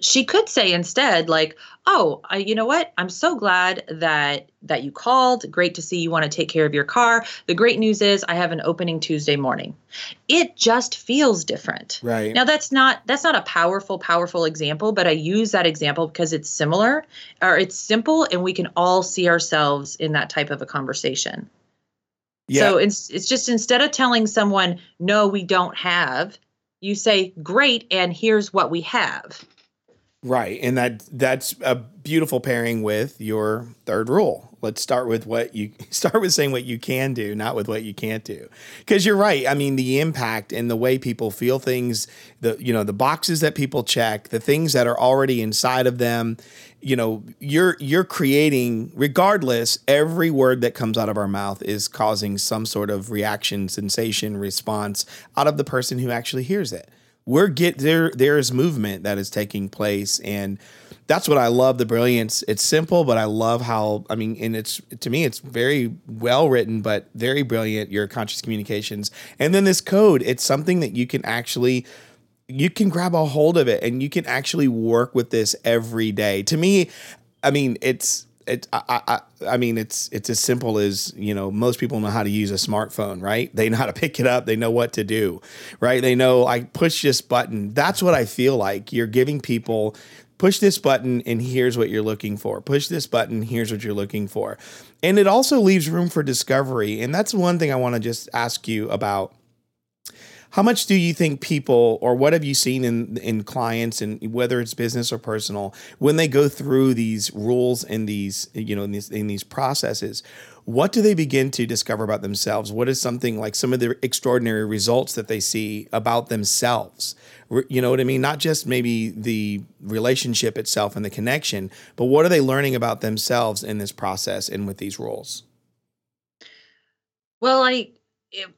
she could say instead like oh I, you know what? I'm so glad that that you called. Great to see you want to take care of your car. The great news is i have an opening tuesday morning. It just feels different. Right. Now that's not that's not a powerful powerful example but i use that example because it's similar or it's simple and we can all see ourselves in that type of a conversation. Yeah. so it's it's just instead of telling someone no we don't have you say great and here's what we have Right. And that that's a beautiful pairing with your third rule. Let's start with what you start with saying what you can do, not with what you can't do. Cuz you're right. I mean, the impact and the way people feel things, the you know, the boxes that people check, the things that are already inside of them, you know, you're you're creating regardless every word that comes out of our mouth is causing some sort of reaction, sensation, response out of the person who actually hears it we're get there there is movement that is taking place and that's what I love the brilliance. It's simple, but I love how I mean, and it's to me, it's very well written, but very brilliant. Your conscious communications, and then this code. It's something that you can actually you can grab a hold of it, and you can actually work with this every day. To me, I mean, it's it I, I I mean it's it's as simple as you know most people know how to use a smartphone right? They know how to pick it up. They know what to do right? They know I push this button. That's what I feel like. You're giving people push this button and here's what you're looking for. Push this button here's what you're looking for. And it also leaves room for discovery. And that's one thing I want to just ask you about how much do you think people, or what have you seen in in clients, and whether it's business or personal, when they go through these rules and these, you know, in these in these processes, what do they begin to discover about themselves? What is something like some of the extraordinary results that they see about themselves? You know what I mean? Not just maybe the relationship itself and the connection, but what are they learning about themselves in this process and with these rules? Well, I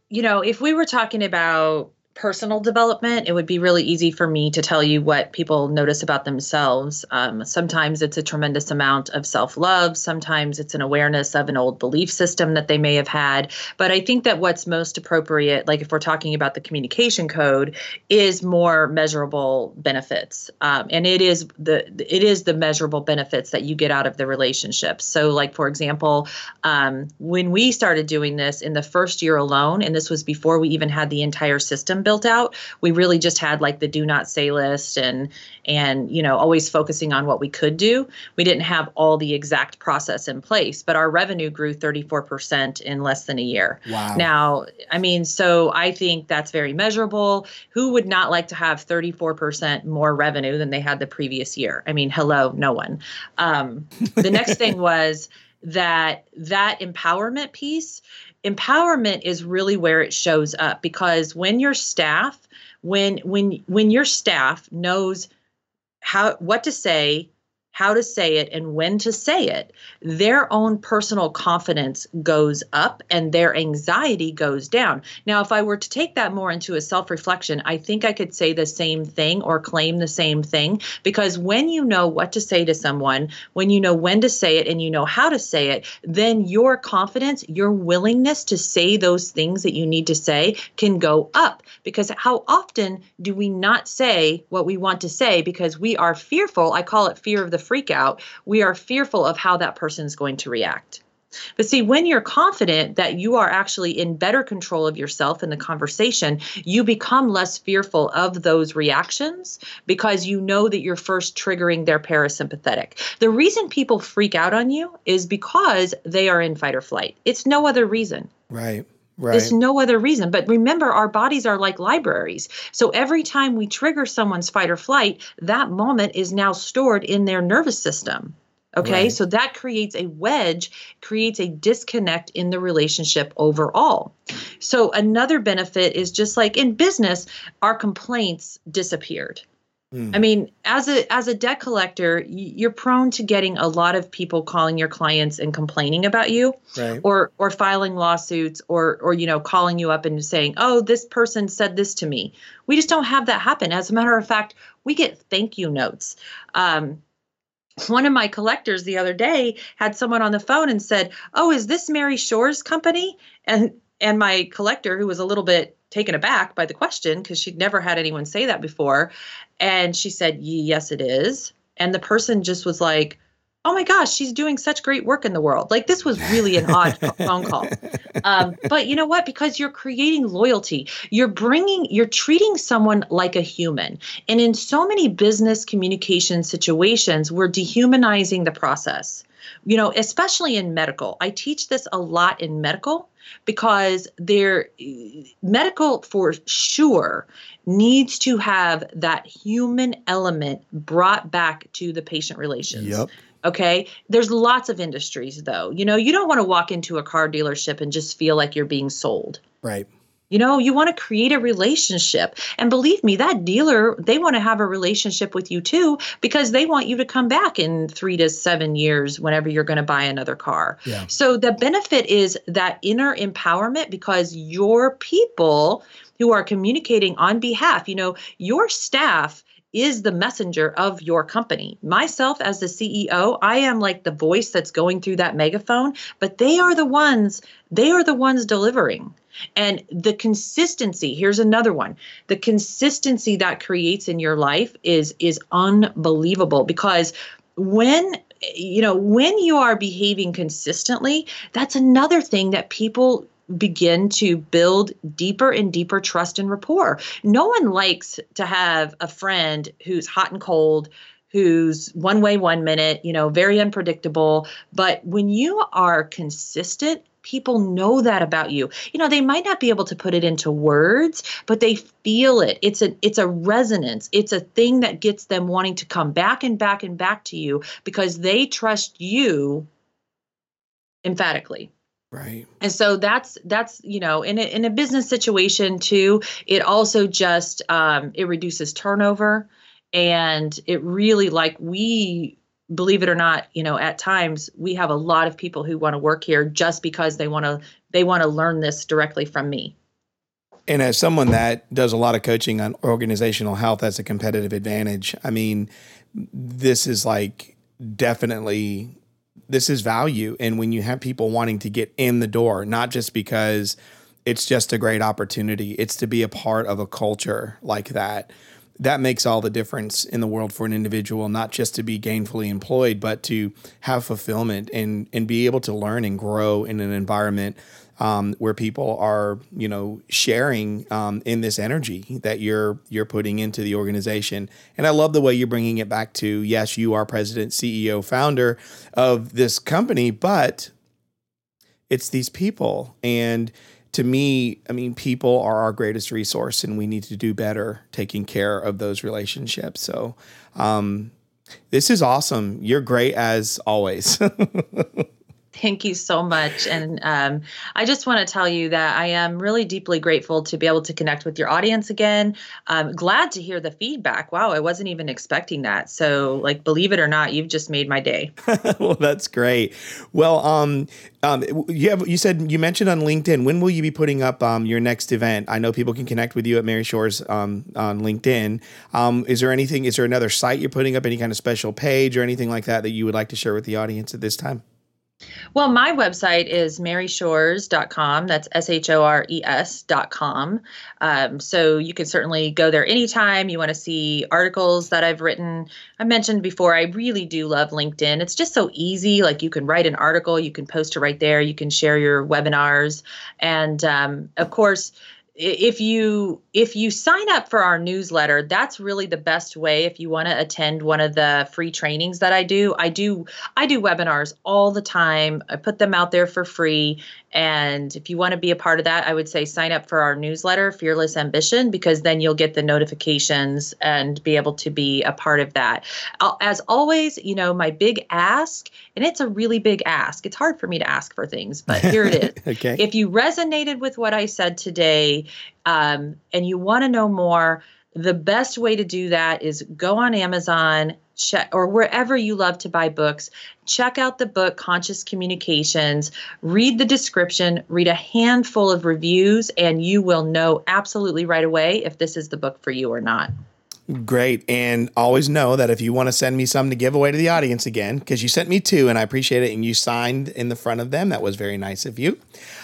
you know, if we were talking about personal development, it would be really easy for me to tell you what people notice about themselves. Um, sometimes it's a tremendous amount of self love, sometimes it's an awareness of an old belief system that they may have had. But I think that what's most appropriate, like if we're talking about the communication code, is more measurable benefits. Um, and it is the it is the measurable benefits that you get out of the relationship. So, like for example, um, when we started doing this in the first year alone, and this was before we even had the entire system built out. We really just had like the do not say list and and you know always focusing on what we could do. We didn't have all the exact process in place, but our revenue grew 34% in less than a year. Wow. Now, I mean, so I think that's very measurable. Who would not like to have 34% more revenue than they had the previous year? I mean, hello, no one. Um, the next thing was that that empowerment piece empowerment is really where it shows up because when your staff when when when your staff knows how what to say how to say it and when to say it, their own personal confidence goes up and their anxiety goes down. Now, if I were to take that more into a self reflection, I think I could say the same thing or claim the same thing because when you know what to say to someone, when you know when to say it and you know how to say it, then your confidence, your willingness to say those things that you need to say can go up. Because how often do we not say what we want to say because we are fearful? I call it fear of the freak out, we are fearful of how that person is going to react. But see, when you're confident that you are actually in better control of yourself in the conversation, you become less fearful of those reactions because you know that you're first triggering their parasympathetic. The reason people freak out on you is because they are in fight or flight. It's no other reason. Right. Right. There's no other reason. But remember, our bodies are like libraries. So every time we trigger someone's fight or flight, that moment is now stored in their nervous system. Okay. Right. So that creates a wedge, creates a disconnect in the relationship overall. So another benefit is just like in business, our complaints disappeared. Mm. I mean, as a as a debt collector, you're prone to getting a lot of people calling your clients and complaining about you, right. or or filing lawsuits, or or you know calling you up and saying, "Oh, this person said this to me." We just don't have that happen. As a matter of fact, we get thank you notes. Um, one of my collectors the other day had someone on the phone and said, "Oh, is this Mary Shores' company?" And and my collector, who was a little bit taken aback by the question because she'd never had anyone say that before. And she said, Yes, it is. And the person just was like, oh my gosh, she's doing such great work in the world. Like this was really an odd phone call. Um, but you know what? Because you're creating loyalty, you're bringing, you're treating someone like a human. And in so many business communication situations, we're dehumanizing the process. You know, especially in medical. I teach this a lot in medical because their medical for sure needs to have that human element brought back to the patient relations. Yep. Okay. There's lots of industries though. You know, you don't want to walk into a car dealership and just feel like you're being sold. Right. You know, you want to create a relationship. And believe me, that dealer, they want to have a relationship with you too because they want you to come back in three to seven years whenever you're going to buy another car. Yeah. So the benefit is that inner empowerment because your people who are communicating on behalf, you know, your staff is the messenger of your company. Myself, as the CEO, I am like the voice that's going through that megaphone, but they are the ones, they are the ones delivering. And the consistency, here's another one. The consistency that creates in your life is is unbelievable because when you know, when you are behaving consistently, that's another thing that people begin to build deeper and deeper trust and rapport. No one likes to have a friend who's hot and cold, who's one way one minute, you know, very unpredictable. But when you are consistent, people know that about you. You know, they might not be able to put it into words, but they feel it. It's a it's a resonance. It's a thing that gets them wanting to come back and back and back to you because they trust you emphatically. Right. And so that's that's you know in a, in a business situation too. It also just um, it reduces turnover, and it really like we believe it or not, you know, at times we have a lot of people who want to work here just because they want to they want to learn this directly from me. And as someone that does a lot of coaching on organizational health as a competitive advantage, I mean, this is like definitely this is value. And when you have people wanting to get in the door, not just because it's just a great opportunity, it's to be a part of a culture like that. That makes all the difference in the world for an individual, not just to be gainfully employed, but to have fulfillment and and be able to learn and grow in an environment um, where people are, you know, sharing um, in this energy that you're you're putting into the organization. And I love the way you're bringing it back to yes, you are president, CEO, founder of this company, but it's these people. And to me, I mean, people are our greatest resource, and we need to do better taking care of those relationships. So. Um, this is awesome. You're great as always. Thank you so much. And um, I just want to tell you that I am really deeply grateful to be able to connect with your audience again. I'm glad to hear the feedback. Wow, I wasn't even expecting that. So, like, believe it or not, you've just made my day. well, that's great. Well, um, um, you have you said you mentioned on LinkedIn. When will you be putting up um, your next event? I know people can connect with you at Mary Shores um, on LinkedIn. Um, is there anything? Is there another site you're putting up? Any kind of special page or anything like that that you would like to share with the audience at this time? Well, my website is maryshores.com. That's S H O R E S.com. Um, so you can certainly go there anytime you want to see articles that I've written. I mentioned before, I really do love LinkedIn. It's just so easy. Like you can write an article, you can post it right there, you can share your webinars. And um, of course, if you if you sign up for our newsletter that's really the best way if you want to attend one of the free trainings that i do. I do i do webinars all the time. I put them out there for free and if you want to be a part of that, I would say sign up for our newsletter, Fearless Ambition, because then you'll get the notifications and be able to be a part of that. As always, you know, my big ask, and it's a really big ask. It's hard for me to ask for things, but here it is. okay. If you resonated with what I said today um, and you want to know more, the best way to do that is go on Amazon, check or wherever you love to buy books check out the book conscious communications read the description read a handful of reviews and you will know absolutely right away if this is the book for you or not Great. And always know that if you want to send me some to give away to the audience again, because you sent me two and I appreciate it, and you signed in the front of them, that was very nice of you.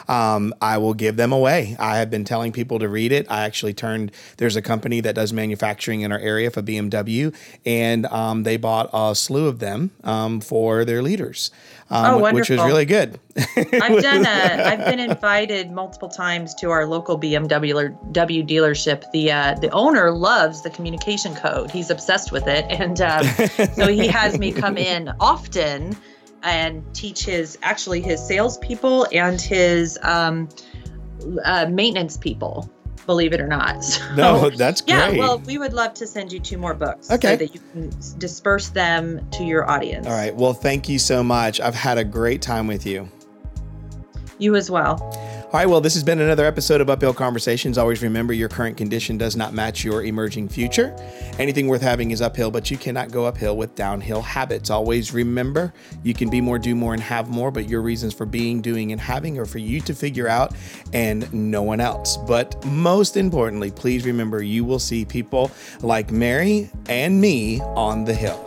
Um, I will give them away. I have been telling people to read it. I actually turned, there's a company that does manufacturing in our area for BMW, and um, they bought a slew of them um, for their leaders, um, oh, which was really good. I've done a, I've been invited multiple times to our local BMW W dealership. The uh, the owner loves the communication code. He's obsessed with it, and um, so he has me come in often and teach his actually his salespeople and his um, uh, maintenance people. Believe it or not. So, no, that's great. Yeah, well, we would love to send you two more books okay. so that you can disperse them to your audience. All right. Well, thank you so much. I've had a great time with you. You as well. All right, well, this has been another episode of Uphill Conversations. Always remember your current condition does not match your emerging future. Anything worth having is uphill, but you cannot go uphill with downhill habits. Always remember you can be more, do more, and have more, but your reasons for being, doing, and having are for you to figure out and no one else. But most importantly, please remember you will see people like Mary and me on the hill.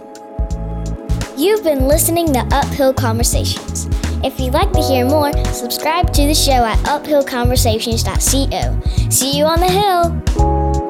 You've been listening to Uphill Conversations. If you'd like to hear more, subscribe to the show at uphillconversations.co. See you on the hill!